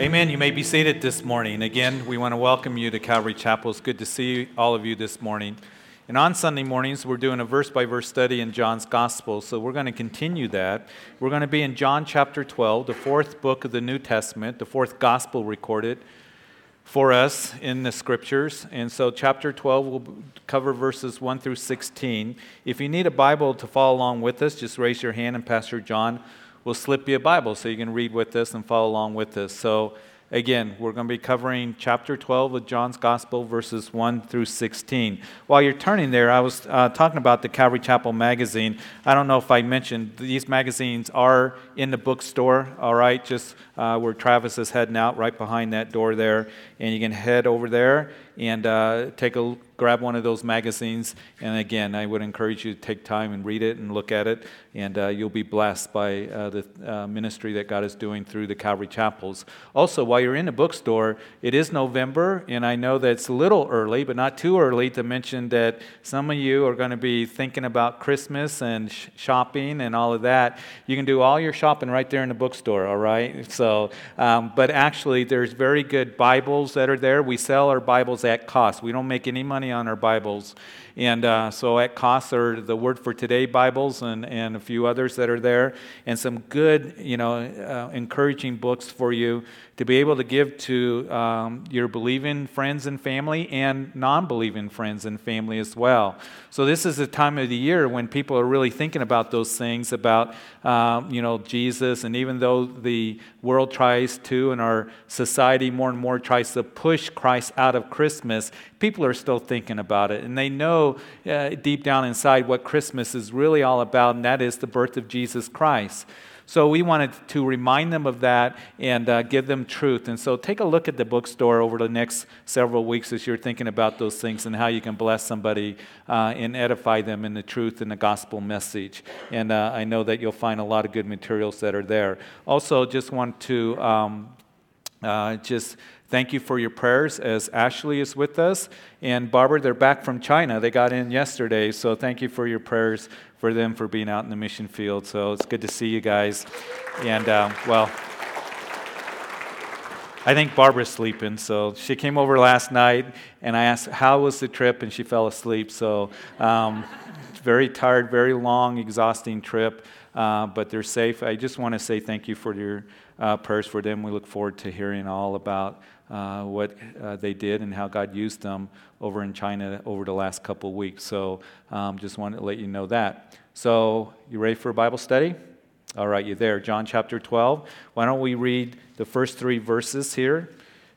Amen. You may be seated this morning. Again, we want to welcome you to Calvary Chapel. It's good to see all of you this morning. And on Sunday mornings, we're doing a verse by verse study in John's Gospel. So we're going to continue that. We're going to be in John chapter 12, the fourth book of the New Testament, the fourth gospel recorded for us in the scriptures. And so, chapter 12 will cover verses 1 through 16. If you need a Bible to follow along with us, just raise your hand and Pastor John will slip you a Bible so you can read with us and follow along with us. So, again, we're going to be covering chapter 12 of John's Gospel, verses 1 through 16. While you're turning there, I was uh, talking about the Calvary Chapel magazine. I don't know if I mentioned these magazines are in the bookstore, all right, just uh, where Travis is heading out, right behind that door there. And you can head over there and uh, take a grab one of those magazines. And again, I would encourage you to take time and read it and look at it, and uh, you'll be blessed by uh, the uh, ministry that God is doing through the Calvary Chapels. Also, while you're in the bookstore, it is November, and I know that it's a little early, but not too early to mention that some of you are going to be thinking about Christmas and sh- shopping and all of that. You can do all your shopping right there in the bookstore, all right? So, um, but actually, there's very good Bibles that are there. We sell our Bibles at cost. We don't make any money on our Bibles. And uh, so at cost are the Word for Today Bibles and, and a few others that are there, and some good, you know, uh, encouraging books for you to be able to give to um, your believing friends and family and non believing friends and family as well. So, this is a time of the year when people are really thinking about those things about, um, you know, Jesus. And even though the world tries to, and our society more and more tries to push Christ out of Christmas, people are still thinking about it. And they know uh, deep down inside what Christmas is really all about, and that is the birth of Jesus Christ. So we wanted to remind them of that and uh, give them truth. And so take a look at the bookstore over the next several weeks as you're thinking about those things and how you can bless somebody uh, and edify them in the truth and the gospel message. And uh, I know that you'll find a lot of good materials that are there. Also, just want to um, uh, just Thank you for your prayers as Ashley is with us. And Barbara, they're back from China. They got in yesterday. So thank you for your prayers for them for being out in the mission field. So it's good to see you guys. And, uh, well, I think Barbara's sleeping. So she came over last night and I asked, How was the trip? And she fell asleep. So, um, very tired, very long, exhausting trip. Uh, but they're safe. I just want to say thank you for your uh, prayers for them. We look forward to hearing all about uh, what uh, they did and how God used them over in China over the last couple weeks. So um, just wanted to let you know that. So, you ready for a Bible study? All right, you there. John chapter 12. Why don't we read the first three verses here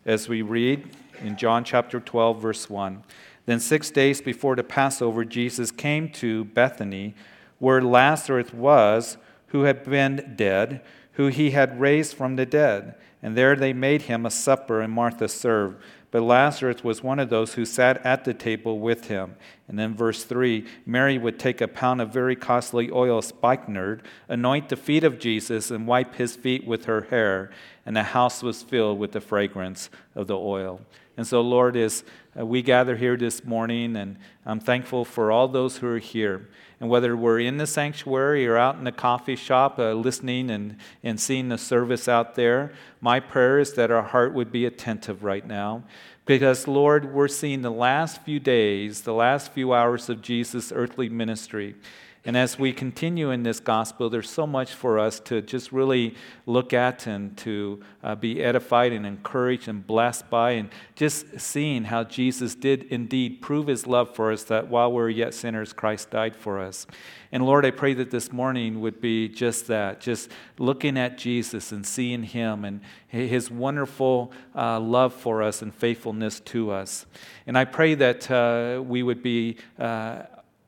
as we read in John chapter 12, verse 1. Then, six days before the Passover, Jesus came to Bethany, where Lazarus was, who had been dead, who he had raised from the dead. And there they made him a supper, and Martha served. But Lazarus was one of those who sat at the table with him. And then, verse 3 Mary would take a pound of very costly oil, spikenard, anoint the feet of Jesus, and wipe his feet with her hair. And the house was filled with the fragrance of the oil. And so, Lord, as uh, we gather here this morning, and I'm thankful for all those who are here. And whether we're in the sanctuary or out in the coffee shop uh, listening and, and seeing the service out there, my prayer is that our heart would be attentive right now. Because, Lord, we're seeing the last few days, the last few hours of Jesus' earthly ministry. And as we continue in this gospel, there's so much for us to just really look at and to uh, be edified and encouraged and blessed by, and just seeing how Jesus did indeed prove his love for us that while we are yet sinners, Christ died for us. And Lord, I pray that this morning would be just that, just looking at Jesus and seeing him and his wonderful uh, love for us and faithfulness to us. And I pray that uh, we would be uh,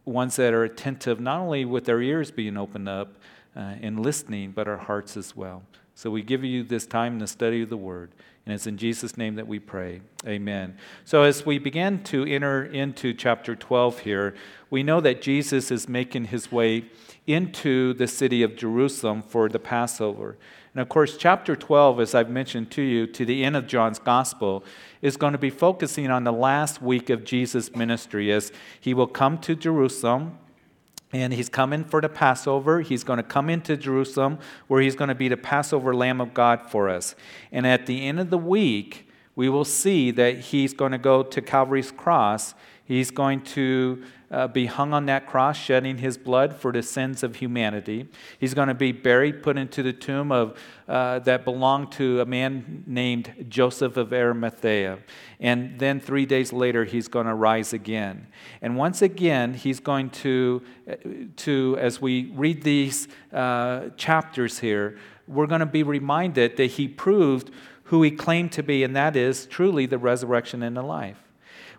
ones that are attentive, not only with their ears being opened up uh, and listening, but our hearts as well. So we give you this time in the study of the Word. And it's in Jesus' name that we pray. Amen. So, as we begin to enter into chapter 12 here, we know that Jesus is making his way into the city of Jerusalem for the Passover. And of course, chapter 12, as I've mentioned to you, to the end of John's gospel, is going to be focusing on the last week of Jesus' ministry as he will come to Jerusalem and he's coming for the Passover. He's going to come into Jerusalem where he's going to be the Passover Lamb of God for us. And at the end of the week, we will see that he's going to go to Calvary's cross. He's going to uh, be hung on that cross, shedding his blood for the sins of humanity. He's going to be buried, put into the tomb of, uh, that belonged to a man named Joseph of Arimathea. And then three days later, he's going to rise again. And once again, he's going to, uh, to as we read these uh, chapters here, we're going to be reminded that he proved who he claimed to be, and that is truly the resurrection and the life.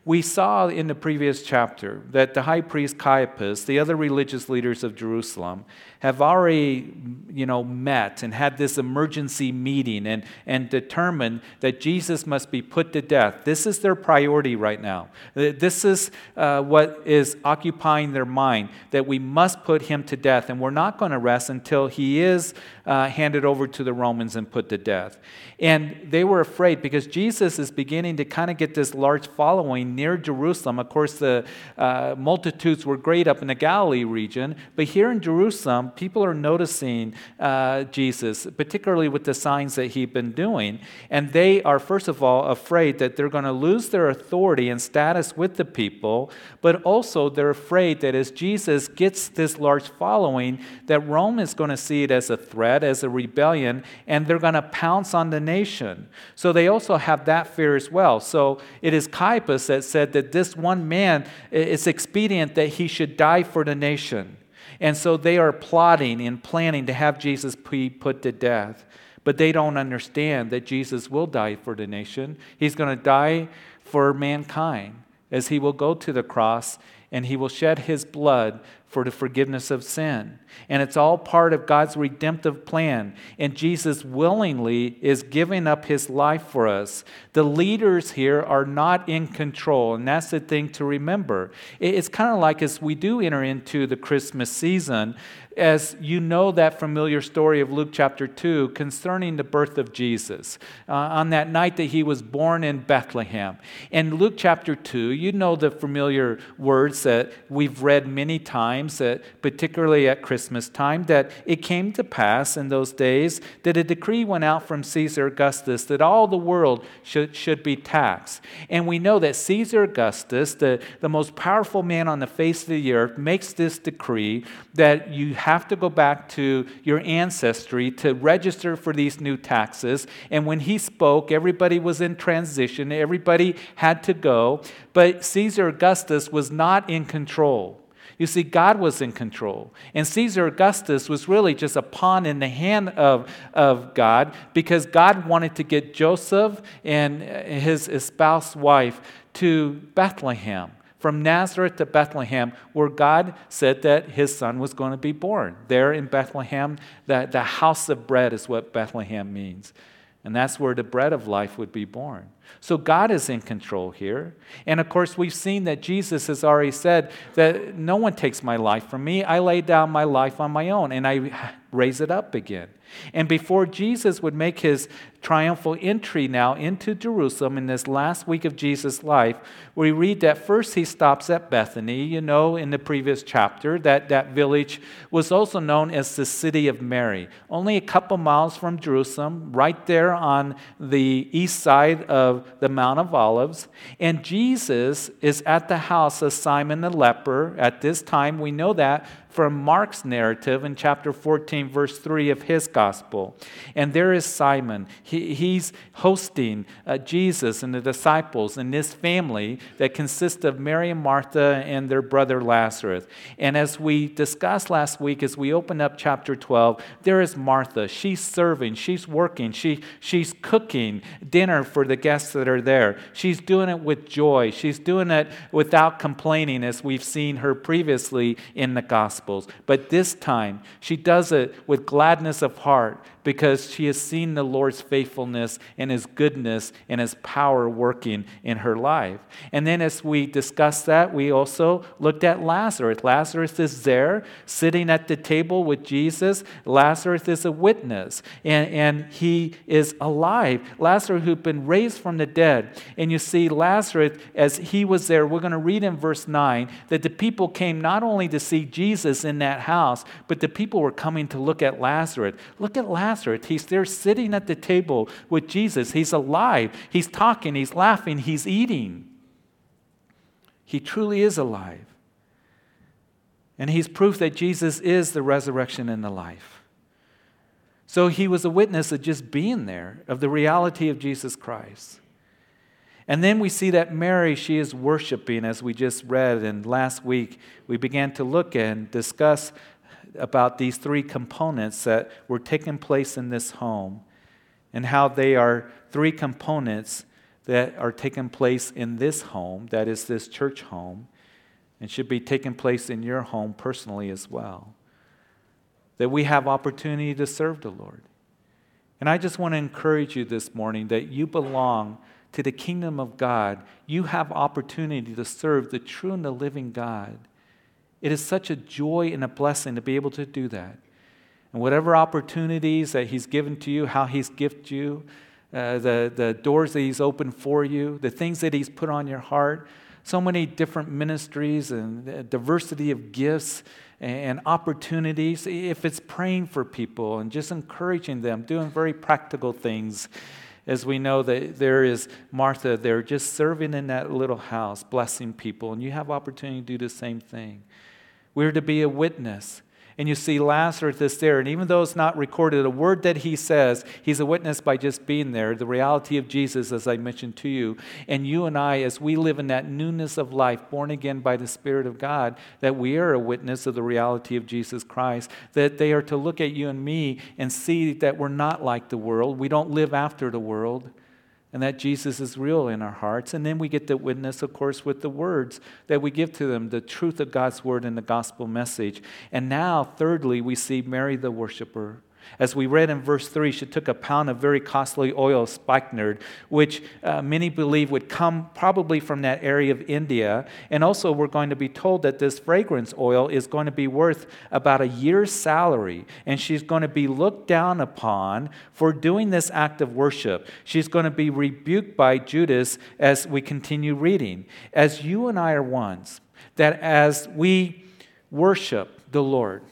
We saw in the previous chapter that the high priest Caiaphas, the other religious leaders of Jerusalem, have already you know, met and had this emergency meeting and, and determined that Jesus must be put to death. This is their priority right now. This is uh, what is occupying their mind, that we must put him to death, and we're not going to rest until he is uh, handed over to the Romans and put to death. And they were afraid because Jesus is beginning to kind of get this large following near Jerusalem. Of course, the uh, multitudes were great up in the Galilee region, but here in Jerusalem, people are noticing uh, Jesus, particularly with the signs that he'd been doing. And they are, first of all, afraid that they're going to lose their authority and status with the people, but also they're afraid that as Jesus gets this large following, that Rome is going to see it as a threat, as a rebellion, and they're going to pounce on the nation. So they also have that fear as well. So it is Caiaphas that said that this one man, it's expedient that he should die for the nation. And so they are plotting and planning to have Jesus be put to death. But they don't understand that Jesus will die for the nation. He's going to die for mankind as he will go to the cross and he will shed his blood for the forgiveness of sin. And it's all part of God's redemptive plan. And Jesus willingly is giving up his life for us. The leaders here are not in control, and that's the thing to remember. It's kind of like as we do enter into the Christmas season, as you know that familiar story of Luke chapter 2 concerning the birth of Jesus uh, on that night that he was born in Bethlehem. In Luke chapter 2, you know the familiar words that we've read many times, that particularly at Christmas time, that it came to pass in those days that a decree went out from Caesar Augustus that all the world should, should be taxed. And we know that Caesar Augustus, the, the most powerful man on the face of the earth, makes this decree that you have to go back to your ancestry to register for these new taxes. And when he spoke, everybody was in transition, everybody had to go. But Caesar Augustus was not in control. You see, God was in control. And Caesar Augustus was really just a pawn in the hand of, of God because God wanted to get Joseph and his espoused wife to Bethlehem from Nazareth to Bethlehem, where God said that his son was going to be born. There in Bethlehem, the, the house of bread is what Bethlehem means. And that's where the bread of life would be born. So God is in control here. And of course, we've seen that Jesus has already said that no one takes my life from me. I lay down my life on my own and I raise it up again. And before Jesus would make his triumphal entry now into Jerusalem in this last week of Jesus' life, we read that first he stops at Bethany. You know, in the previous chapter, that that village was also known as the city of Mary, only a couple miles from Jerusalem, right there on the east side of the Mount of Olives. And Jesus is at the house of Simon the leper. At this time, we know that from Mark's narrative in chapter 14, verse 3 of his gospel. And there is Simon. He, he's hosting uh, Jesus and the disciples and this family that consists of Mary and Martha and their brother Lazarus. And as we discussed last week, as we open up chapter 12, there is Martha. She's serving, she's working, she, she's cooking dinner for the guests that are there. She's doing it with joy, she's doing it without complaining, as we've seen her previously in the gospel. Gospels. But this time, she does it with gladness of heart because she has seen the Lord's faithfulness and his goodness and his power working in her life. And then, as we discussed that, we also looked at Lazarus. Lazarus is there sitting at the table with Jesus. Lazarus is a witness, and, and he is alive. Lazarus, who'd been raised from the dead. And you see, Lazarus, as he was there, we're going to read in verse 9 that the people came not only to see Jesus in that house, but the people were coming to look at Lazarus. Look at Lazarus. He's there sitting at the table with Jesus. He's alive. He's talking. He's laughing. He's eating. He truly is alive. And he's proof that Jesus is the resurrection and the life. So he was a witness of just being there, of the reality of Jesus Christ. And then we see that Mary, she is worshiping, as we just read. And last week, we began to look and discuss about these three components that were taking place in this home and how they are three components that are taking place in this home, that is, this church home, and should be taking place in your home personally as well. That we have opportunity to serve the Lord. And I just want to encourage you this morning that you belong to the kingdom of God. You have opportunity to serve the true and the living God. It is such a joy and a blessing to be able to do that. And whatever opportunities that He's given to you, how He's gifted you, uh, the, the doors that He's opened for you, the things that He's put on your heart, so many different ministries and diversity of gifts and opportunities. If it's praying for people and just encouraging them, doing very practical things, as we know that there is Martha there just serving in that little house, blessing people, and you have opportunity to do the same thing. We're to be a witness. And you see Lazarus is there. And even though it's not recorded, a word that he says, he's a witness by just being there. The reality of Jesus, as I mentioned to you. And you and I, as we live in that newness of life, born again by the Spirit of God, that we are a witness of the reality of Jesus Christ. That they are to look at you and me and see that we're not like the world. We don't live after the world and that Jesus is real in our hearts. And then we get to witness, of course, with the words that we give to them, the truth of God's word and the gospel message. And now, thirdly, we see Mary the worshiper as we read in verse 3, she took a pound of very costly oil, spikenard, which uh, many believe would come probably from that area of India. And also, we're going to be told that this fragrance oil is going to be worth about a year's salary. And she's going to be looked down upon for doing this act of worship. She's going to be rebuked by Judas as we continue reading. As you and I are ones, that as we worship the Lord,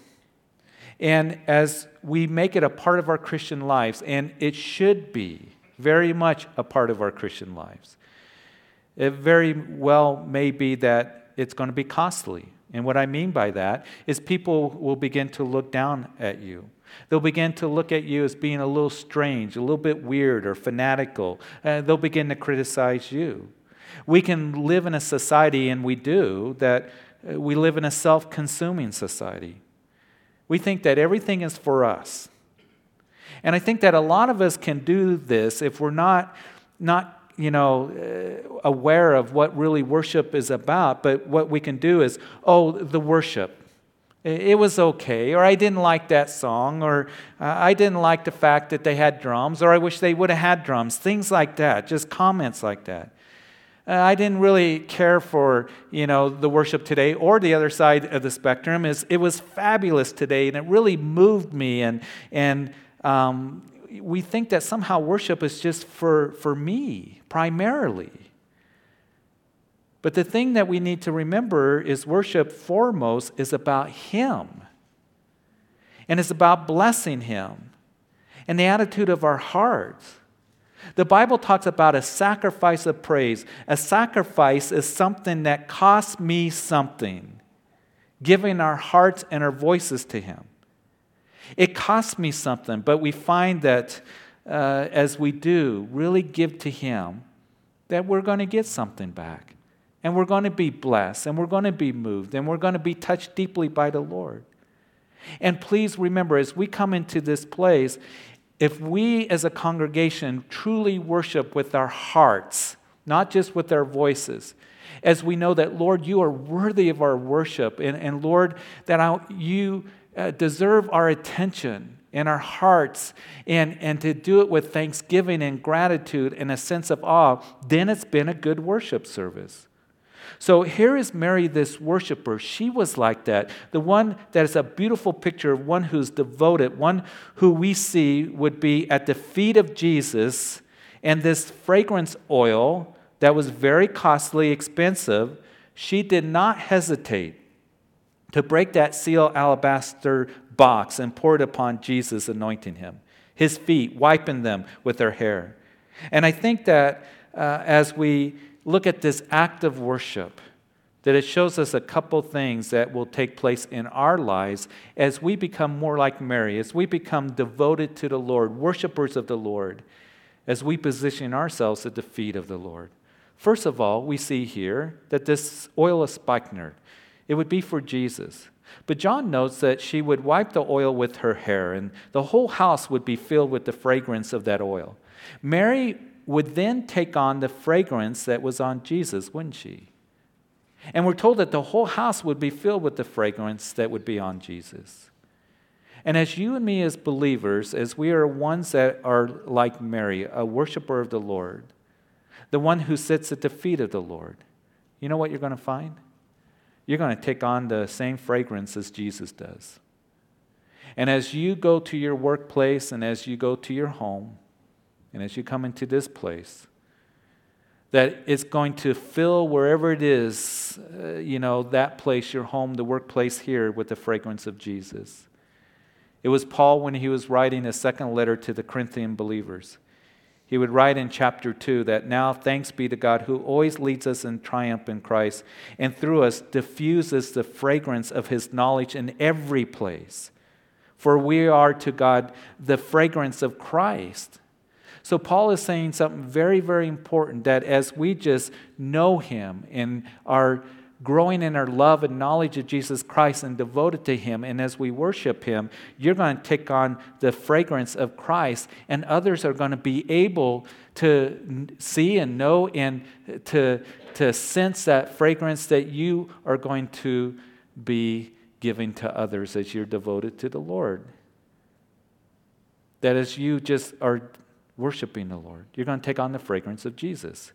and as we make it a part of our Christian lives, and it should be very much a part of our Christian lives, it very well may be that it's going to be costly. And what I mean by that is people will begin to look down at you. They'll begin to look at you as being a little strange, a little bit weird or fanatical. Uh, they'll begin to criticize you. We can live in a society, and we do, that uh, we live in a self consuming society. We think that everything is for us. And I think that a lot of us can do this if we're not, not you know, uh, aware of what really worship is about. But what we can do is, oh, the worship. It was okay, or I didn't like that song, or uh, I didn't like the fact that they had drums, or I wish they would have had drums. Things like that, just comments like that. Uh, I didn't really care for, you know, the worship today or the other side of the spectrum is it was fabulous today and it really moved me and and um, we think that somehow worship is just for, for me primarily. But the thing that we need to remember is worship foremost is about Him. And it's about blessing Him and the attitude of our hearts. The Bible talks about a sacrifice of praise. A sacrifice is something that costs me something, giving our hearts and our voices to Him. It costs me something, but we find that uh, as we do really give to Him, that we're going to get something back. And we're going to be blessed, and we're going to be moved, and we're going to be touched deeply by the Lord. And please remember, as we come into this place, if we as a congregation truly worship with our hearts, not just with our voices, as we know that, Lord, you are worthy of our worship, and, and Lord, that I, you uh, deserve our attention and our hearts and, and to do it with thanksgiving and gratitude and a sense of awe, then it's been a good worship service. So here is Mary, this worshiper. She was like that. The one that is a beautiful picture of one who's devoted, one who we see would be at the feet of Jesus, and this fragrance oil that was very costly, expensive, she did not hesitate to break that seal alabaster box and pour it upon Jesus, anointing him, his feet, wiping them with her hair. And I think that uh, as we look at this act of worship, that it shows us a couple things that will take place in our lives as we become more like Mary, as we become devoted to the Lord, worshipers of the Lord, as we position ourselves at the feet of the Lord. First of all, we see here that this oil of spikenard, it would be for Jesus. But John notes that she would wipe the oil with her hair, and the whole house would be filled with the fragrance of that oil. Mary would then take on the fragrance that was on Jesus, wouldn't she? And we're told that the whole house would be filled with the fragrance that would be on Jesus. And as you and me, as believers, as we are ones that are like Mary, a worshiper of the Lord, the one who sits at the feet of the Lord, you know what you're going to find? You're going to take on the same fragrance as Jesus does. And as you go to your workplace and as you go to your home, and as you come into this place, that it's going to fill wherever it is, uh, you know, that place, your home, the workplace here, with the fragrance of Jesus. It was Paul when he was writing a second letter to the Corinthian believers. He would write in chapter 2 that now thanks be to God who always leads us in triumph in Christ and through us diffuses the fragrance of his knowledge in every place. For we are to God the fragrance of Christ. So, Paul is saying something very, very important that as we just know him and are growing in our love and knowledge of Jesus Christ and devoted to Him, and as we worship Him, you're going to take on the fragrance of Christ, and others are going to be able to see and know and to, to sense that fragrance that you are going to be giving to others as you're devoted to the Lord. That as you just are worshiping the Lord. You're going to take on the fragrance of Jesus.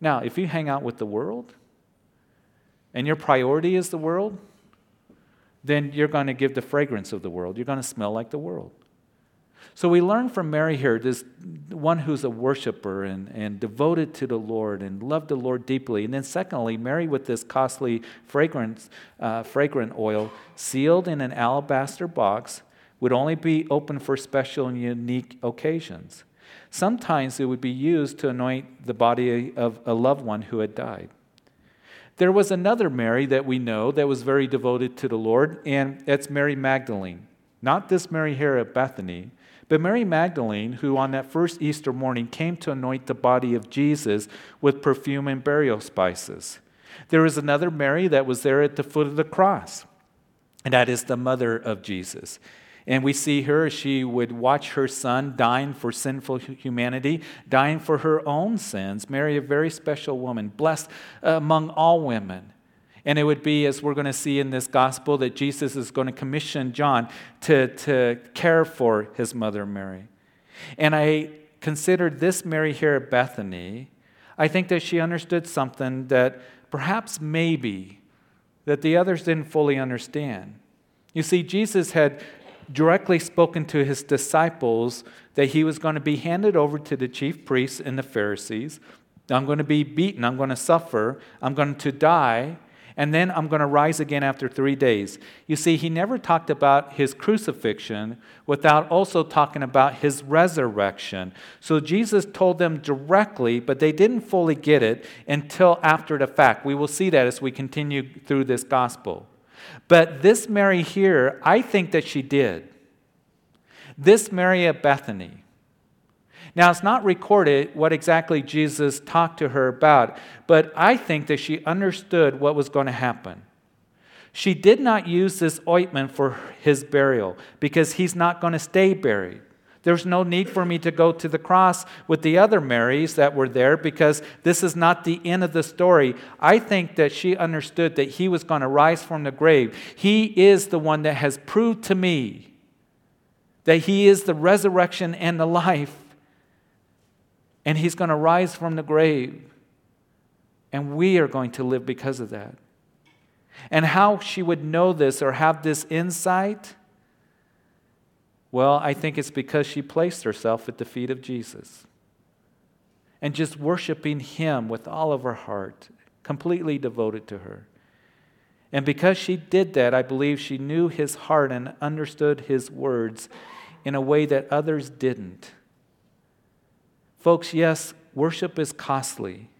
Now, if you hang out with the world and your priority is the world, then you're going to give the fragrance of the world. You're going to smell like the world. So we learn from Mary here, this one who's a worshiper and, and devoted to the Lord and loved the Lord deeply. And then, secondly, Mary with this costly fragrance, uh, fragrant oil sealed in an alabaster box would only be open for special and unique occasions. Sometimes it would be used to anoint the body of a loved one who had died. There was another Mary that we know that was very devoted to the Lord, and it's Mary Magdalene. Not this Mary here at Bethany, but Mary Magdalene, who on that first Easter morning came to anoint the body of Jesus with perfume and burial spices. There was another Mary that was there at the foot of the cross, and that is the mother of Jesus. And we see her, she would watch her son dying for sinful humanity, dying for her own sins. Mary, a very special woman, blessed uh, among all women. And it would be, as we're going to see in this gospel, that Jesus is going to commission John to, to care for his mother Mary. And I considered this Mary here at Bethany. I think that she understood something that perhaps maybe that the others didn't fully understand. You see, Jesus had directly spoken to his disciples that he was going to be handed over to the chief priests and the Pharisees. I'm going to be beaten. I'm going to suffer. I'm going to die. And then I'm going to rise again after three days. You see, he never talked about his crucifixion without also talking about his resurrection. So Jesus told them directly, but they didn't fully get it until after the fact. We will see that as we continue through this gospel. But this Mary here, I think that she did. This Mary at Bethany. Now, it's not recorded what exactly Jesus talked to her about, but I think that she understood what was going to happen. She did not use this ointment for his burial because he's not going to stay buried. There's no need for me to go to the cross with the other Marys that were there because this is not the end of the story. I think that she understood that he was going to rise from the grave. He is the one that has proved to me that He is the resurrection and the life, and He's going to rise from the grave, and we are going to live because of that. And how she would know this or have this insight? Well, I think it's because she placed herself at the feet of Jesus and just worshiping Him with all of her heart, completely devoted to her. And because she did that, I believe she knew His heart and understood His words in a way that others didn't. Folks, yes, worship is costly.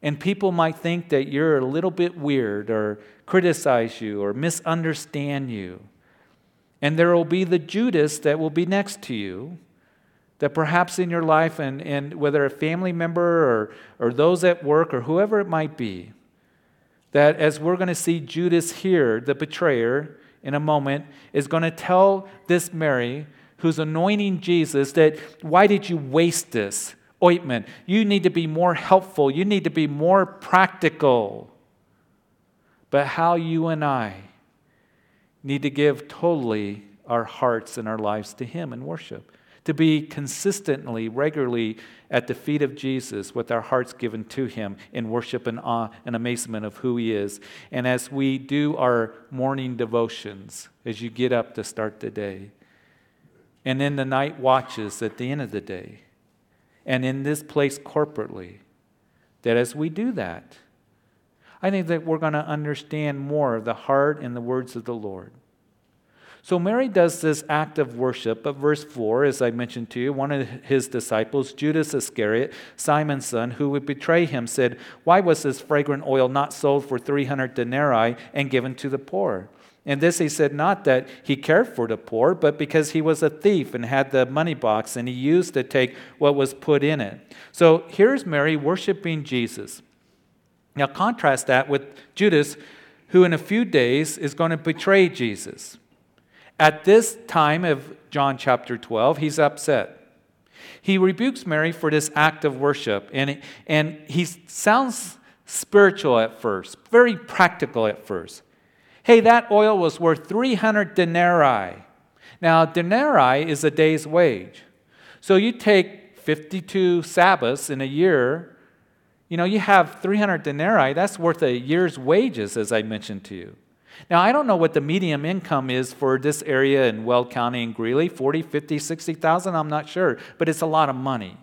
And people might think that you're a little bit weird or criticize you or misunderstand you. And there will be the Judas that will be next to you, that perhaps in your life, and, and whether a family member or, or those at work or whoever it might be, that as we're going to see Judas here, the betrayer, in a moment, is going to tell this Mary, who's anointing Jesus, that why did you waste this? ointment. You need to be more helpful. You need to be more practical. But how you and I need to give totally our hearts and our lives to Him in worship. To be consistently, regularly at the feet of Jesus with our hearts given to Him in worship and awe and amazement of who He is. And as we do our morning devotions, as you get up to start the day, and in the night watches at the end of the day, and in this place corporately. That as we do that, I think that we're going to understand more of the heart and the words of the Lord. So Mary does this act of worship, but verse 4, as I mentioned to you, one of his disciples, Judas Iscariot, Simon's son, who would betray him, said, Why was this fragrant oil not sold for 300 denarii and given to the poor? And this he said not that he cared for the poor, but because he was a thief and had the money box and he used to take what was put in it. So here's Mary worshiping Jesus. Now contrast that with Judas, who in a few days is going to betray Jesus. At this time of John chapter 12, he's upset. He rebukes Mary for this act of worship, and, and he sounds spiritual at first, very practical at first. Hey, that oil was worth 300 denarii. Now, denarii is a day's wage. So you take 52 Sabbaths in a year, you know, you have 300 denarii, that's worth a year's wages, as I mentioned to you. Now, I don't know what the medium income is for this area in Weld County and Greeley 40, 50, 60,000, I'm not sure, but it's a lot of money.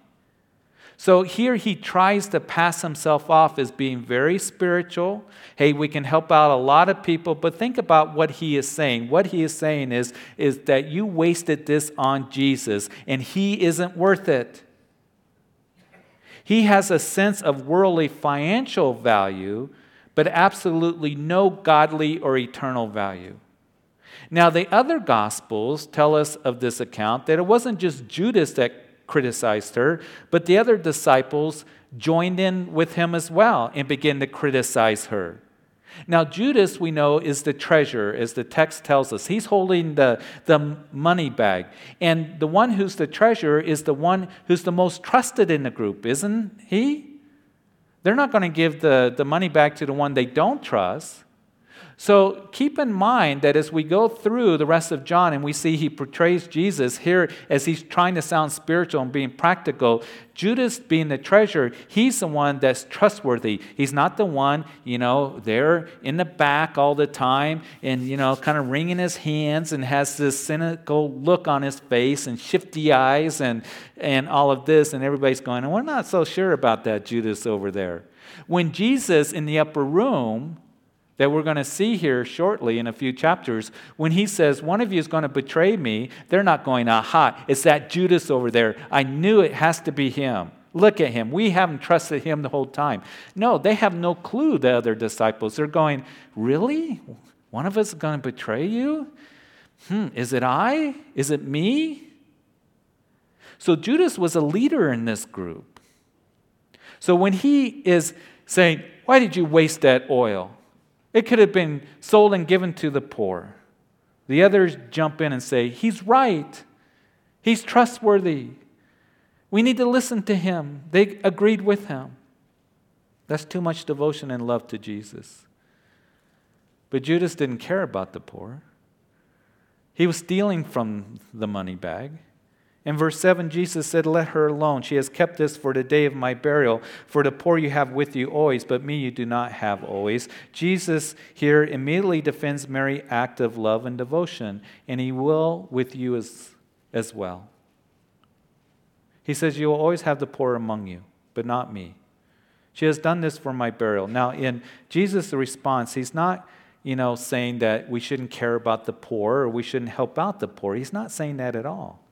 So here he tries to pass himself off as being very spiritual. Hey, we can help out a lot of people, but think about what he is saying. What he is saying is, is that you wasted this on Jesus and he isn't worth it. He has a sense of worldly financial value, but absolutely no godly or eternal value. Now, the other Gospels tell us of this account that it wasn't just Judas that criticized her, but the other disciples joined in with him as well and began to criticize her. Now, Judas, we know, is the treasurer, as the text tells us. He's holding the, the money bag. And the one who's the treasurer is the one who's the most trusted in the group, isn't he? They're not going to give the, the money back to the one they don't trust. So keep in mind that as we go through the rest of John and we see he portrays Jesus here as he's trying to sound spiritual and being practical, Judas being the treasurer, he's the one that's trustworthy. He's not the one, you know, there in the back all the time and, you know, kind of wringing his hands and has this cynical look on his face and shifty eyes and, and all of this. And everybody's going, we're not so sure about that Judas over there. When Jesus in the upper room, that we're going to see here shortly in a few chapters, when he says, One of you is going to betray me, they're not going, Aha, it's that Judas over there. I knew it has to be him. Look at him. We haven't trusted him the whole time. No, they have no clue, the other disciples. They're going, Really? One of us is going to betray you? Hmm, is it I? Is it me? So Judas was a leader in this group. So when he is saying, Why did you waste that oil? It could have been sold and given to the poor. The others jump in and say, He's right. He's trustworthy. We need to listen to him. They agreed with him. That's too much devotion and love to Jesus. But Judas didn't care about the poor. He was stealing from the money bag. In verse 7, Jesus said, Let her alone. She has kept this for the day of my burial. For the poor you have with you always, but me you do not have always. Jesus here immediately defends Mary's act of love and devotion, and he will with you as, as well. He says, You will always have the poor among you, but not me. She has done this for my burial. Now, in Jesus' response, he's not you know, saying that we shouldn't care about the poor or we shouldn't help out the poor. He's not saying that at all.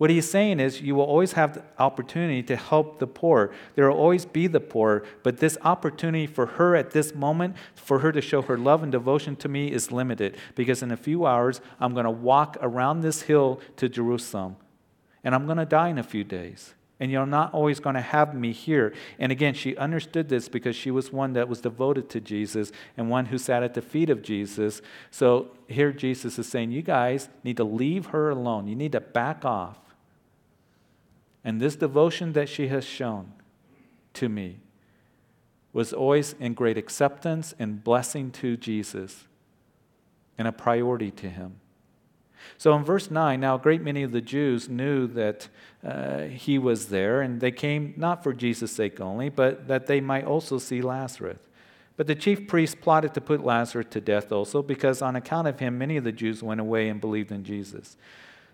What he's saying is, you will always have the opportunity to help the poor. There will always be the poor, but this opportunity for her at this moment, for her to show her love and devotion to me, is limited because in a few hours, I'm going to walk around this hill to Jerusalem and I'm going to die in a few days. And you're not always going to have me here. And again, she understood this because she was one that was devoted to Jesus and one who sat at the feet of Jesus. So here Jesus is saying, You guys need to leave her alone. You need to back off. And this devotion that she has shown to me was always in great acceptance and blessing to Jesus and a priority to him. So in verse 9, now a great many of the Jews knew that uh, he was there, and they came not for Jesus' sake only, but that they might also see Lazarus. But the chief priests plotted to put Lazarus to death also, because on account of him, many of the Jews went away and believed in Jesus.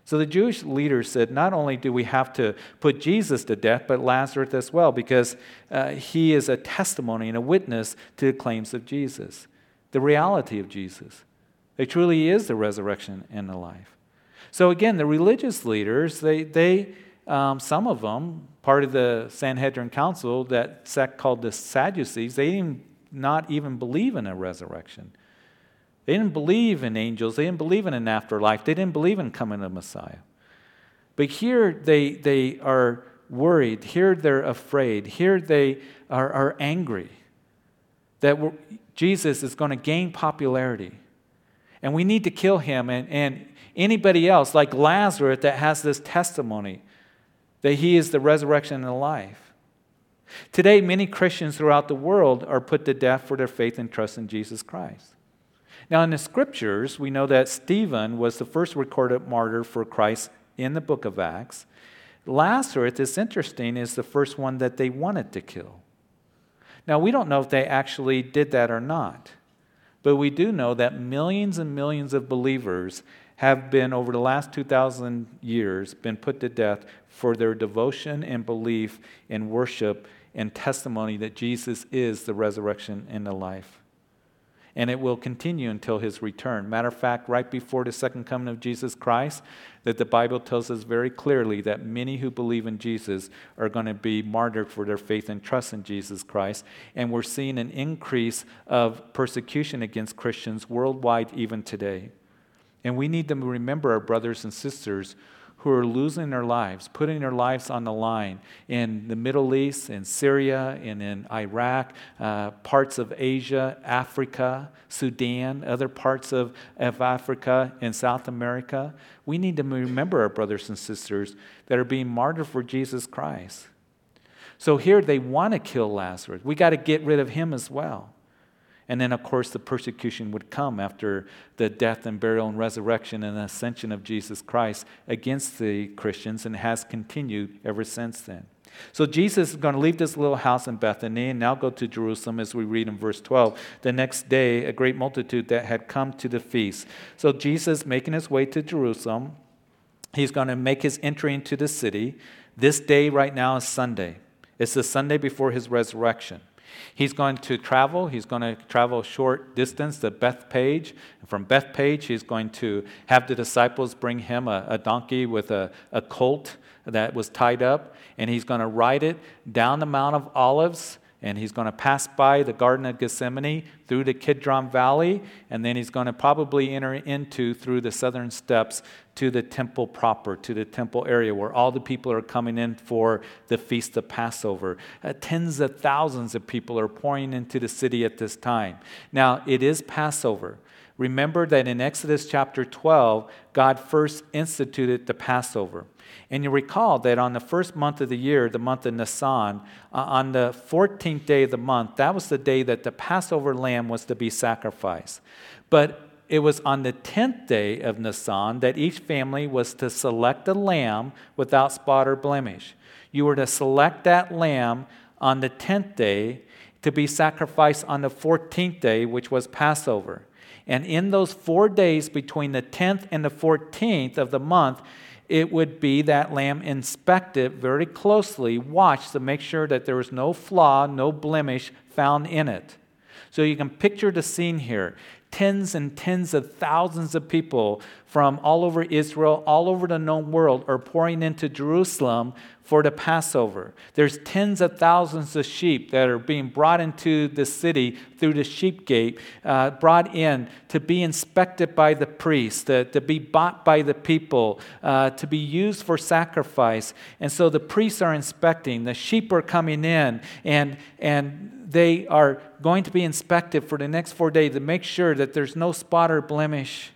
So the Jewish leaders said, not only do we have to put Jesus to death, but Lazarus as well, because uh, he is a testimony and a witness to the claims of Jesus, the reality of Jesus. It truly is the resurrection and the life. So again, the religious leaders, they, they um, some of them, part of the Sanhedrin Council, that sect called the Sadducees, they didn't not even believe in a resurrection. They didn't believe in angels. They didn't believe in an afterlife. They didn't believe in coming to Messiah. But here they, they are worried. Here they're afraid. Here they are, are angry that Jesus is going to gain popularity. And we need to kill him and, and anybody else, like Lazarus, that has this testimony that he is the resurrection and the life. Today, many Christians throughout the world are put to death for their faith and trust in Jesus Christ. Now, in the scriptures, we know that Stephen was the first recorded martyr for Christ in the book of Acts. Lazarus, it's interesting, is the first one that they wanted to kill. Now, we don't know if they actually did that or not, but we do know that millions and millions of believers have been, over the last 2,000 years, been put to death for their devotion and belief and worship and testimony that Jesus is the resurrection and the life and it will continue until his return. Matter of fact, right before the second coming of Jesus Christ, that the Bible tells us very clearly that many who believe in Jesus are going to be martyred for their faith and trust in Jesus Christ. And we're seeing an increase of persecution against Christians worldwide even today. And we need to remember our brothers and sisters who are losing their lives, putting their lives on the line in the Middle East, in Syria, and in Iraq, uh, parts of Asia, Africa, Sudan, other parts of, of Africa and South America. We need to remember our brothers and sisters that are being martyred for Jesus Christ. So here they want to kill Lazarus. We got to get rid of him as well. And then, of course, the persecution would come after the death and burial and resurrection and ascension of Jesus Christ against the Christians and has continued ever since then. So Jesus is going to leave this little house in Bethany and now go to Jerusalem as we read in verse 12. The next day, a great multitude that had come to the feast. So Jesus making his way to Jerusalem, he's going to make his entry into the city. This day right now is Sunday. It's the Sunday before his resurrection. He's going to travel. He's going to travel a short distance to Bethphage. From Bethphage, he's going to have the disciples bring him a, a donkey with a, a colt that was tied up, and he's going to ride it down the Mount of Olives and he's going to pass by the Garden of Gethsemane through the Kidron Valley, and then he's going to probably enter into through the southern steps to the temple proper, to the temple area where all the people are coming in for the feast of Passover. Uh, tens of thousands of people are pouring into the city at this time. Now, it is Passover. Remember that in Exodus chapter 12, God first instituted the Passover. And you recall that on the first month of the year, the month of Nisan, uh, on the 14th day of the month, that was the day that the Passover lamb was to be sacrificed. But it was on the 10th day of Nisan that each family was to select a lamb without spot or blemish. You were to select that lamb on the 10th day to be sacrificed on the 14th day, which was Passover. And in those four days between the 10th and the 14th of the month, it would be that lamb inspected very closely, watched to make sure that there was no flaw, no blemish found in it. So you can picture the scene here tens and tens of thousands of people from all over Israel, all over the known world, are pouring into Jerusalem for the Passover. There's tens of thousands of sheep that are being brought into the city through the sheep gate, uh, brought in to be inspected by the priests, to, to be bought by the people, uh, to be used for sacrifice. And so the priests are inspecting, the sheep are coming in, and, and they are going to be inspected for the next four days to make sure that there's no spot or blemish.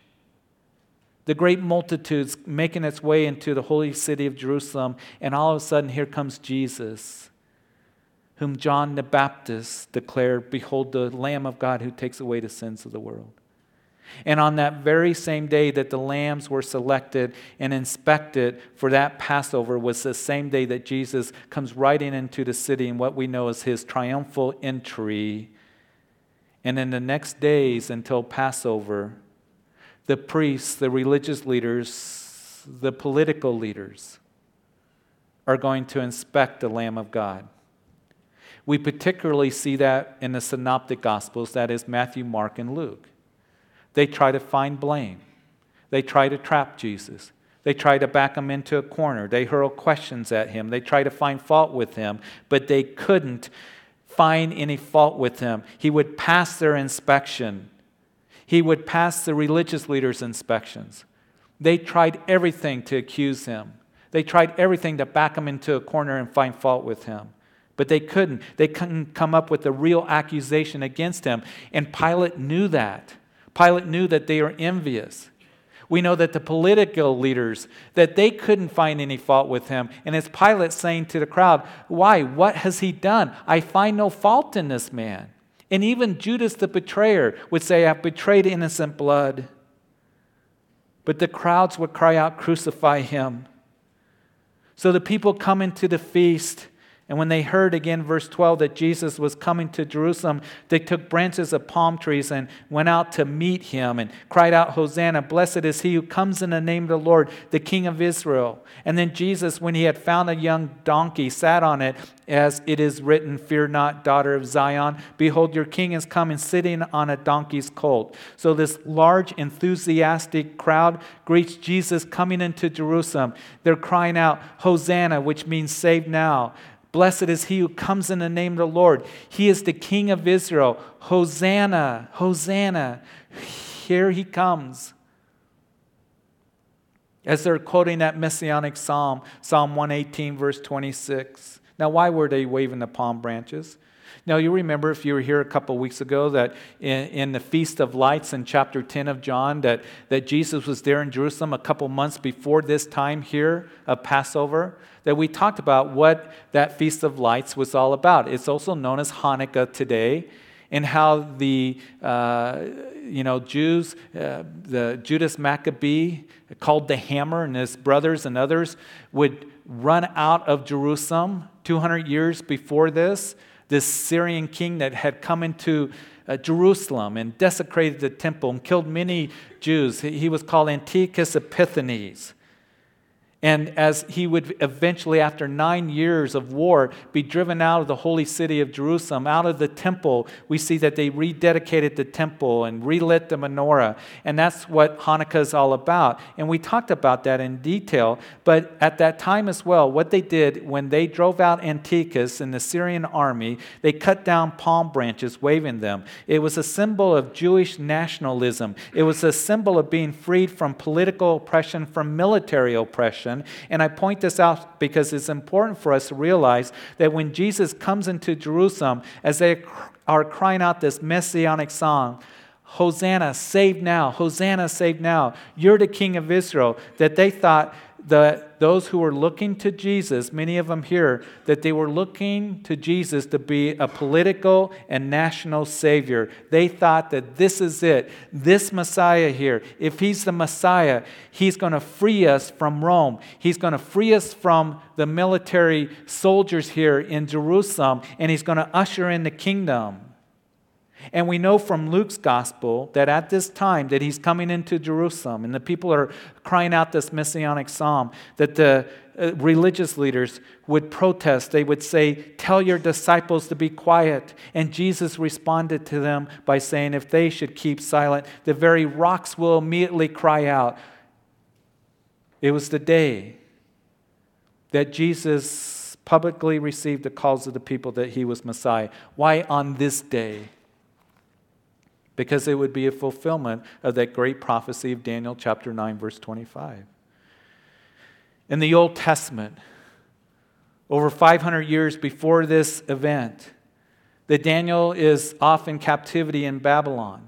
The great multitudes making its way into the holy city of Jerusalem, and all of a sudden, here comes Jesus, whom John the Baptist declared, Behold, the Lamb of God who takes away the sins of the world. And on that very same day that the lambs were selected and inspected for that Passover was the same day that Jesus comes riding into the city in what we know as his triumphal entry. And in the next days until Passover, the priests, the religious leaders, the political leaders are going to inspect the Lamb of God. We particularly see that in the Synoptic Gospels, that is Matthew, Mark, and Luke. They try to find blame. They try to trap Jesus. They try to back him into a corner. They hurl questions at him. They try to find fault with him, but they couldn't find any fault with him. He would pass their inspection, he would pass the religious leaders' inspections. They tried everything to accuse him, they tried everything to back him into a corner and find fault with him. But they couldn't. They couldn't come up with a real accusation against him. And Pilate knew that. Pilate knew that they are envious. We know that the political leaders that they couldn't find any fault with him. And it's Pilate saying to the crowd, "Why? What has he done? I find no fault in this man." And even Judas the betrayer would say, "I've betrayed innocent blood." But the crowds would cry out, "Crucify him." So the people come into the feast and when they heard again, verse 12, that Jesus was coming to Jerusalem, they took branches of palm trees and went out to meet him and cried out, Hosanna, blessed is he who comes in the name of the Lord, the King of Israel. And then Jesus, when he had found a young donkey, sat on it, as it is written, Fear not, daughter of Zion. Behold, your king is coming, sitting on a donkey's colt. So this large, enthusiastic crowd greets Jesus coming into Jerusalem. They're crying out, Hosanna, which means save now. Blessed is he who comes in the name of the Lord. He is the King of Israel. Hosanna, Hosanna. Here he comes. As they're quoting that messianic psalm, Psalm 118, verse 26. Now, why were they waving the palm branches? Now, you remember if you were here a couple weeks ago that in, in, the Feast of Lights in chapter 10 of John, that, that Jesus was there in Jerusalem a couple months before this time here of Passover that we talked about what that Feast of Lights was all about. It's also known as Hanukkah today, and how the uh, you know Jews, uh, the Judas Maccabee, called the Hammer, and his brothers and others would run out of Jerusalem 200 years before this. This Syrian king that had come into uh, Jerusalem and desecrated the temple and killed many Jews. He, he was called Antiochus Epiphanes. And as he would eventually, after nine years of war, be driven out of the holy city of Jerusalem, out of the temple, we see that they rededicated the temple and relit the menorah. And that's what Hanukkah is all about. And we talked about that in detail. But at that time as well, what they did when they drove out Antiochus and the Syrian army, they cut down palm branches, waving them. It was a symbol of Jewish nationalism, it was a symbol of being freed from political oppression, from military oppression. And I point this out because it's important for us to realize that when Jesus comes into Jerusalem, as they are crying out this messianic song, Hosanna, save now. Hosanna, save now. You're the king of Israel. That they thought that those who were looking to Jesus, many of them here, that they were looking to Jesus to be a political and national savior. They thought that this is it. This Messiah here, if he's the Messiah, he's going to free us from Rome. He's going to free us from the military soldiers here in Jerusalem, and he's going to usher in the kingdom. And we know from Luke's gospel that at this time that he's coming into Jerusalem and the people are crying out this messianic psalm that the uh, religious leaders would protest. They would say, "Tell your disciples to be quiet." And Jesus responded to them by saying, "If they should keep silent, the very rocks will immediately cry out." It was the day that Jesus publicly received the calls of the people that he was Messiah. Why on this day? Because it would be a fulfillment of that great prophecy of Daniel chapter 9, verse 25. In the Old Testament, over 500 years before this event, that Daniel is off in captivity in Babylon.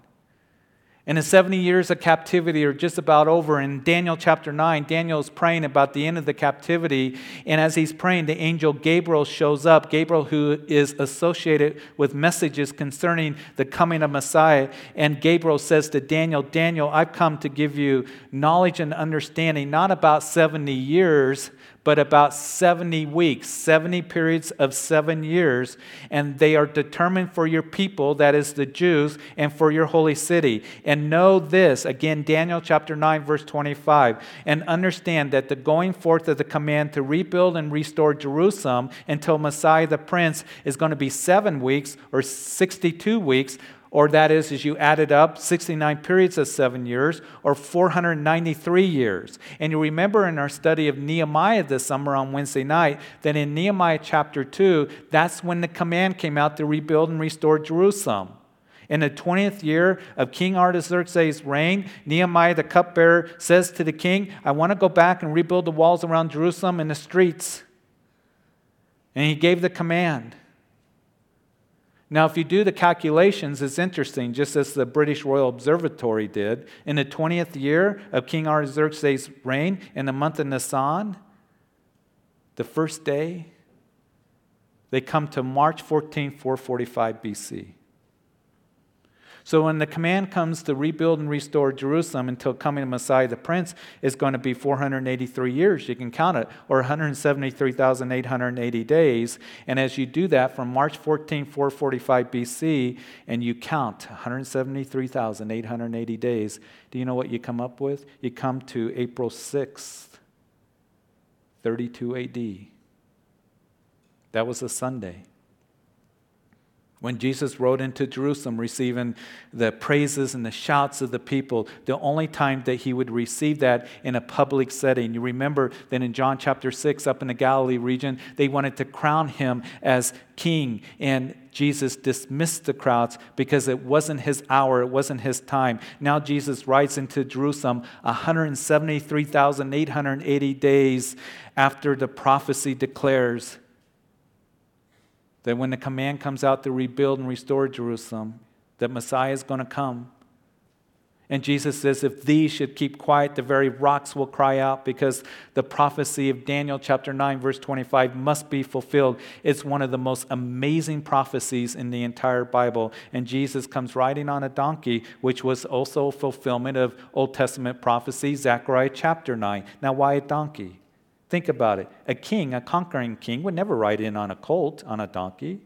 And the 70 years of captivity are just about over. In Daniel chapter 9, Daniel is praying about the end of the captivity. And as he's praying, the angel Gabriel shows up. Gabriel, who is associated with messages concerning the coming of Messiah. And Gabriel says to Daniel, Daniel, I've come to give you knowledge and understanding, not about 70 years, but about 70 weeks, 70 periods of seven years, and they are determined for your people, that is the Jews, and for your holy city. And know this, again, Daniel chapter 9, verse 25, and understand that the going forth of the command to rebuild and restore Jerusalem until Messiah the Prince is going to be seven weeks or 62 weeks or that is, as you add it up, 69 periods of seven years, or 493 years. And you remember in our study of Nehemiah this summer on Wednesday night that in Nehemiah chapter 2, that's when the command came out to rebuild and restore Jerusalem. In the 20th year of King Artaxerxes' reign, Nehemiah the cupbearer says to the king, I want to go back and rebuild the walls around Jerusalem and the streets. And he gave the command. Now, if you do the calculations, it's interesting, just as the British Royal Observatory did. In the 20th year of King Artaxerxes' reign, in the month of Nisan, the first day, they come to March 14, 445 BC. So when the command comes to rebuild and restore Jerusalem until coming of Messiah the Prince is going to be 483 years. You can count it, or 173,880 days. And as you do that from March 14, 445 BC, and you count 173,880 days, do you know what you come up with? You come to April 6th, 32 AD. That was a Sunday when Jesus rode into Jerusalem, receiving the praises and the shouts of the people, the only time that he would receive that in a public setting. You remember that in John chapter 6, up in the Galilee region, they wanted to crown him as king, and Jesus dismissed the crowds because it wasn't his hour, it wasn't his time. Now Jesus rides into Jerusalem 173,880 days after the prophecy declares that when the command comes out to rebuild and restore Jerusalem, that Messiah is going to come. And Jesus says, if these should keep quiet, the very rocks will cry out because the prophecy of Daniel chapter 9, verse 25 must be fulfilled. It's one of the most amazing prophecies in the entire Bible. And Jesus comes riding on a donkey, which was also a fulfillment of Old Testament prophecy, Zechariah chapter 9. Now, why a donkey? Think about it. A king, a conquering king, would never ride in on a colt, on a donkey.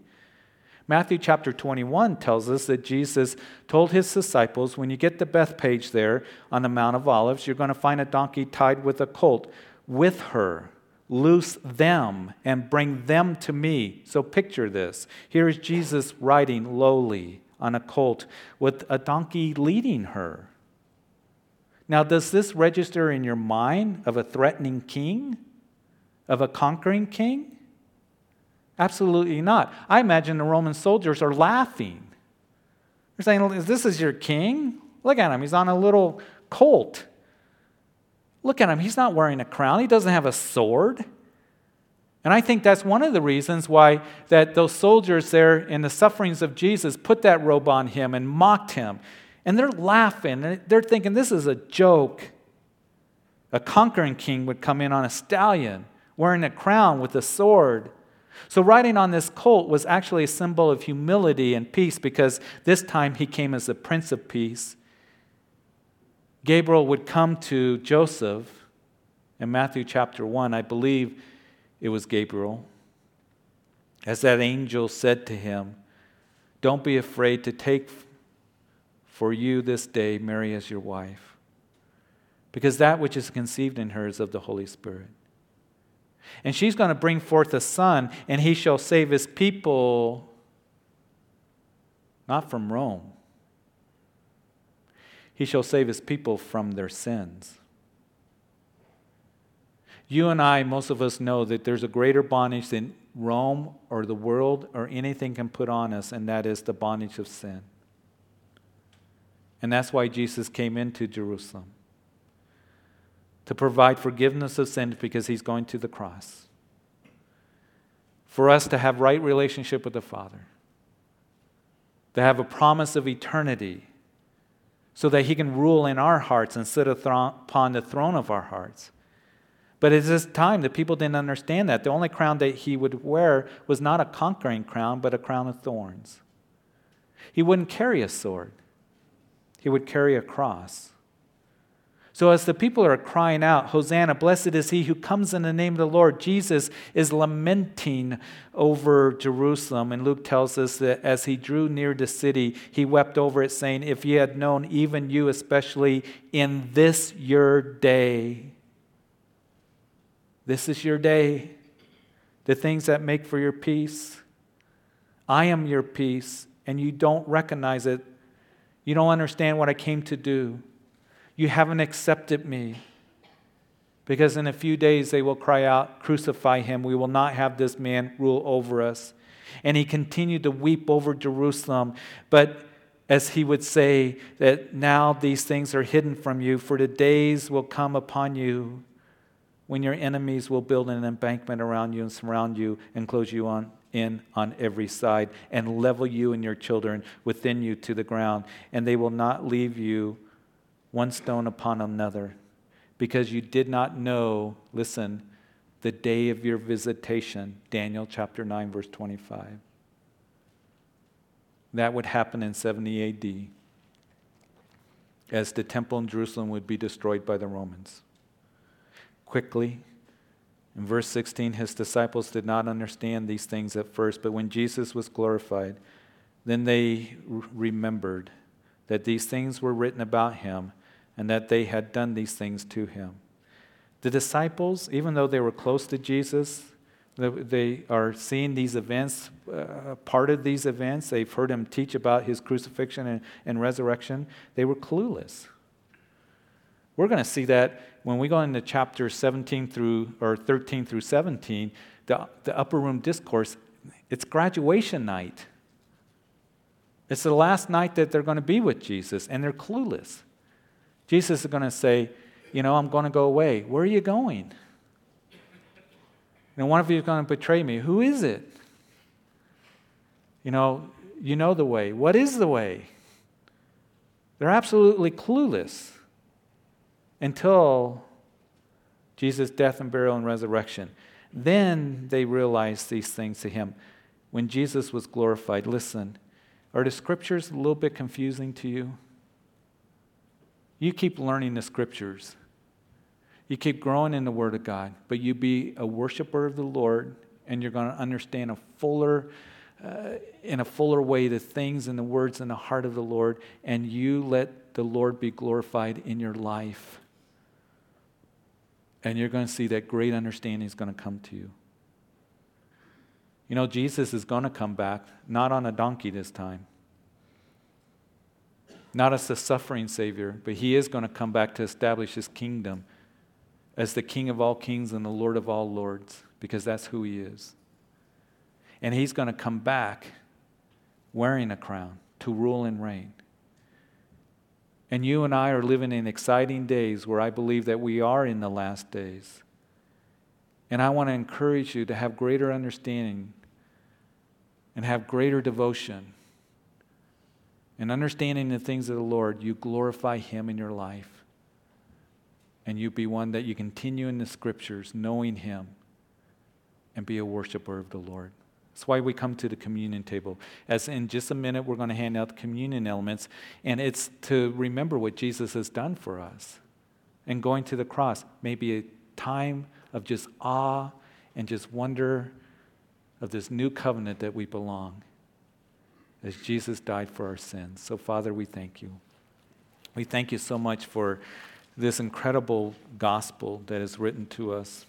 Matthew chapter 21 tells us that Jesus told his disciples when you get to Bethphage there on the Mount of Olives, you're going to find a donkey tied with a colt. With her, loose them and bring them to me. So picture this. Here is Jesus riding lowly on a colt with a donkey leading her. Now, does this register in your mind of a threatening king? Of a conquering king? Absolutely not. I imagine the Roman soldiers are laughing. They're saying, This is your king? Look at him. He's on a little colt. Look at him. He's not wearing a crown, he doesn't have a sword. And I think that's one of the reasons why that those soldiers there in the sufferings of Jesus put that robe on him and mocked him And they're laughing. And they're thinking, this is a joke. A conquering king would come in on a stallion, wearing a crown with a sword. So, riding on this colt was actually a symbol of humility and peace because this time he came as the Prince of Peace. Gabriel would come to Joseph in Matthew chapter 1. I believe it was Gabriel. As that angel said to him, Don't be afraid to take for you this day Mary as your wife, because that which is conceived in her is of the Holy Spirit. And she's going to bring forth a son, and he shall save his people not from Rome. He shall save his people from their sins. You and I, most of us know that there's a greater bondage than Rome or the world or anything can put on us, and that is the bondage of sin. And that's why Jesus came into Jerusalem to provide forgiveness of sins because he's going to the cross. For us to have right relationship with the Father. To have a promise of eternity so that he can rule in our hearts and sit upon the throne of our hearts. But at this time, the people didn't understand that. The only crown that he would wear was not a conquering crown, but a crown of thorns. He wouldn't carry a sword, he would carry a cross. So, as the people are crying out, Hosanna, blessed is he who comes in the name of the Lord, Jesus is lamenting over Jerusalem. And Luke tells us that as he drew near the city, he wept over it, saying, If ye had known, even you especially, in this your day, this is your day. The things that make for your peace. I am your peace, and you don't recognize it. You don't understand what I came to do. You haven't accepted me. Because in a few days they will cry out, Crucify him. We will not have this man rule over us. And he continued to weep over Jerusalem. But as he would say, that now these things are hidden from you, for the days will come upon you when your enemies will build an embankment around you and surround you and close you on in on every side and level you and your children within you to the ground and they will not leave you one stone upon another because you did not know listen the day of your visitation Daniel chapter 9 verse 25 that would happen in 70 AD as the temple in Jerusalem would be destroyed by the Romans quickly. In verse 16, his disciples did not understand these things at first, but when Jesus was glorified, then they remembered that these things were written about him and that they had done these things to him. The disciples, even though they were close to Jesus, they are seeing these events, uh, part of these events. They've heard him teach about his crucifixion and, and resurrection. They were clueless. We're going to see that when we go into chapter 17 through or 13 through 17, the, the upper room discourse, it's graduation night. It's the last night that they're going to be with Jesus, and they're clueless. Jesus is going to say, You know, I'm going to go away. Where are you going? And one of you is going to betray me. Who is it? You know, you know the way. What is the way? They're absolutely clueless until Jesus' death and burial and resurrection. Then they realized these things to him. When Jesus was glorified, listen, are the scriptures a little bit confusing to you? You keep learning the scriptures. You keep growing in the Word of God, but you be a worshiper of the Lord, and you're going to understand a fuller, uh, in a fuller way, the things and the words in the heart of the Lord, and you let the Lord be glorified in your life. And you're going to see that great understanding is going to come to you. You know, Jesus is going to come back, not on a donkey this time, not as the suffering Savior, but He is going to come back to establish His kingdom as the King of all kings and the Lord of all lords, because that's who He is. And He's going to come back wearing a crown to rule and reign. And you and I are living in exciting days where I believe that we are in the last days. And I want to encourage you to have greater understanding and have greater devotion and understanding the things of the Lord, you glorify Him in your life. And you be one that you continue in the scriptures, knowing Him, and be a worshiper of the Lord. That's why we come to the communion table. As in just a minute, we're going to hand out the communion elements, and it's to remember what Jesus has done for us. And going to the cross may be a time of just awe and just wonder of this new covenant that we belong as Jesus died for our sins. So, Father, we thank you. We thank you so much for this incredible gospel that is written to us.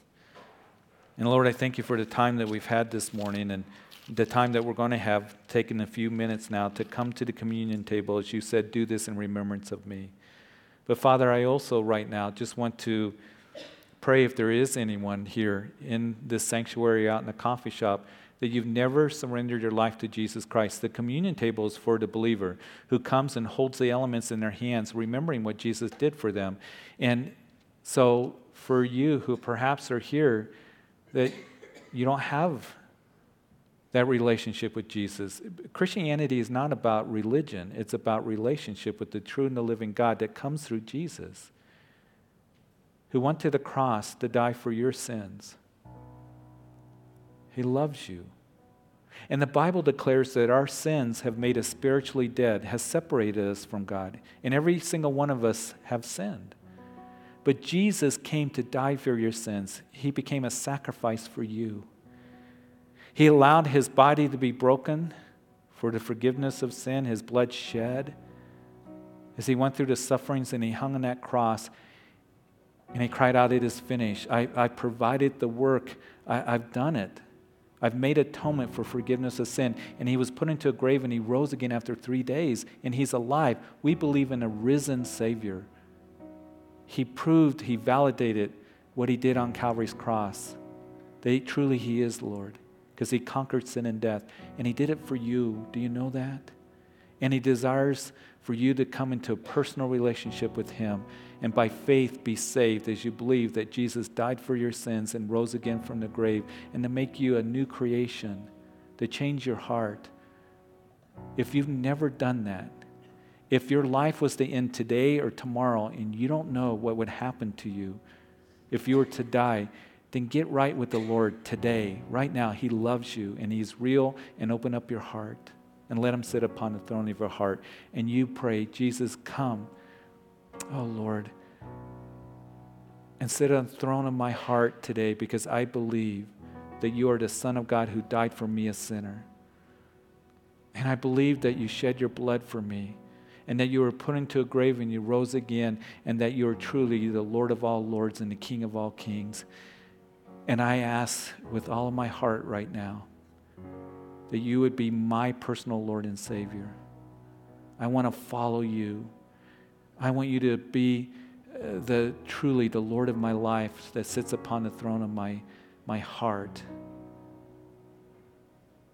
And Lord, I thank you for the time that we've had this morning and the time that we're going to have taken a few minutes now to come to the communion table. As you said, do this in remembrance of me. But Father, I also right now just want to pray if there is anyone here in this sanctuary out in the coffee shop that you've never surrendered your life to Jesus Christ. The communion table is for the believer who comes and holds the elements in their hands, remembering what Jesus did for them. And so, for you who perhaps are here, that you don't have that relationship with Jesus. Christianity is not about religion, it's about relationship with the true and the living God that comes through Jesus, who went to the cross to die for your sins. He loves you. And the Bible declares that our sins have made us spiritually dead, has separated us from God. And every single one of us have sinned. But Jesus came to die for your sins. He became a sacrifice for you. He allowed his body to be broken for the forgiveness of sin, his blood shed. As he went through the sufferings and he hung on that cross, and he cried out, It is finished. I, I provided the work, I, I've done it. I've made atonement for forgiveness of sin. And he was put into a grave and he rose again after three days, and he's alive. We believe in a risen Savior. He proved, he validated what he did on Calvary's cross. That truly he is Lord, because he conquered sin and death. And he did it for you. Do you know that? And he desires for you to come into a personal relationship with him and by faith be saved as you believe that Jesus died for your sins and rose again from the grave and to make you a new creation, to change your heart. If you've never done that, if your life was to end today or tomorrow and you don't know what would happen to you if you were to die, then get right with the Lord today, right now. He loves you and He's real, and open up your heart and let Him sit upon the throne of your heart. And you pray, Jesus, come Oh, Lord. And sit on the throne of my heart today because I believe that you are the Son of God who died for me, a sinner. And I believe that you shed your blood for me and that you were put into a grave and you rose again and that you are truly the Lord of all lords and the King of all kings. And I ask with all of my heart right now that you would be my personal Lord and Savior. I want to follow you. I want you to be uh, the truly the Lord of my life that sits upon the throne of my, my heart.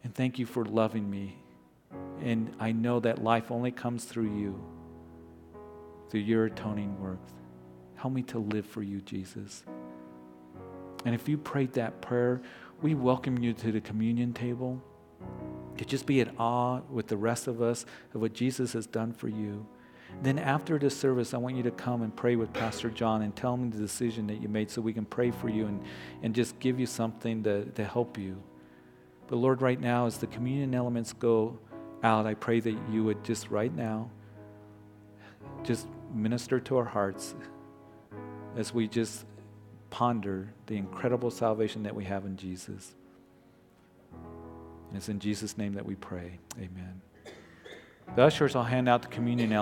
And thank you for loving me. And I know that life only comes through you, through your atoning work. Help me to live for you, Jesus. And if you prayed that prayer, we welcome you to the communion table to just be at awe with the rest of us of what Jesus has done for you. Then after the service, I want you to come and pray with Pastor John and tell him the decision that you made so we can pray for you and, and just give you something to, to help you. But Lord, right now, as the communion elements go out, I pray that you would just right now just minister to our hearts as we just ponder the incredible salvation that we have in Jesus. And it's in Jesus' name that we pray. Amen. The ushers will hand out the communion.